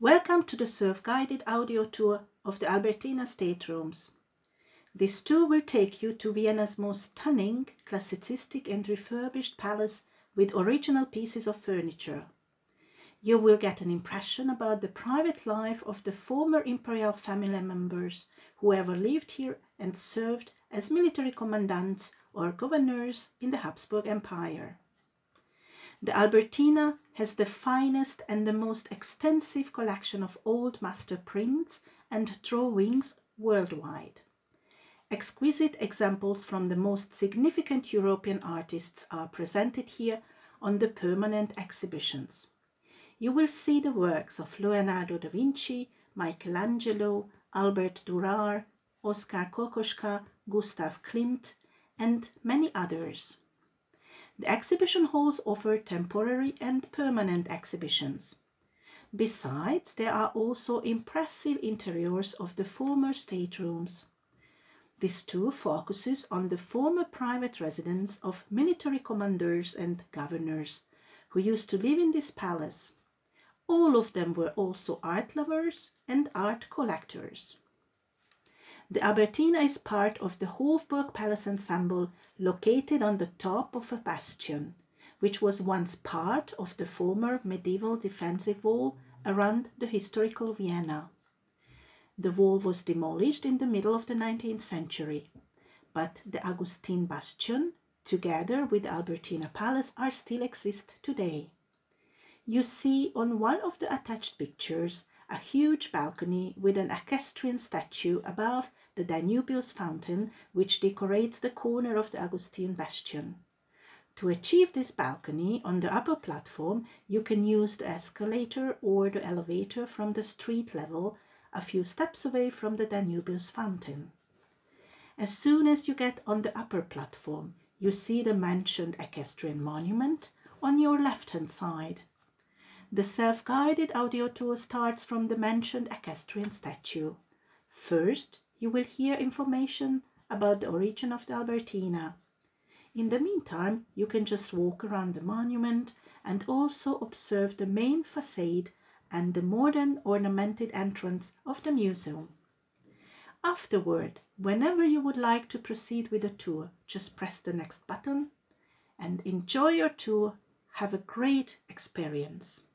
Welcome to the self-guided audio tour of the Albertina State Rooms. This tour will take you to Vienna's most stunning, classicistic and refurbished palace with original pieces of furniture. You will get an impression about the private life of the former imperial family members who ever lived here and served as military commandants or governors in the Habsburg Empire. The Albertina has the finest and the most extensive collection of old master prints and drawings worldwide. Exquisite examples from the most significant European artists are presented here on the permanent exhibitions. You will see the works of Leonardo da Vinci, Michelangelo, Albert Dürer, Oskar Kokoschka, Gustav Klimt, and many others. The exhibition halls offer temporary and permanent exhibitions. Besides, there are also impressive interiors of the former staterooms. This tour focuses on the former private residence of military commanders and governors who used to live in this palace. All of them were also art lovers and art collectors. The Albertina is part of the Hofburg Palace Ensemble located on the top of a bastion, which was once part of the former medieval defensive wall around the historical Vienna. The wall was demolished in the middle of the 19th century, but the Augustin Bastion, together with the Albertina Palace, are still exist today. You see on one of the attached pictures a huge balcony with an equestrian statue above the Danubius fountain, which decorates the corner of the Augustine bastion. To achieve this balcony on the upper platform, you can use the escalator or the elevator from the street level, a few steps away from the Danubius fountain. As soon as you get on the upper platform, you see the mentioned equestrian monument on your left hand side. The self-guided audio tour starts from the mentioned equestrian statue. First, you will hear information about the origin of the Albertina. In the meantime, you can just walk around the monument and also observe the main facade and the modern ornamented entrance of the museum. Afterward, whenever you would like to proceed with the tour, just press the next button and enjoy your tour. Have a great experience.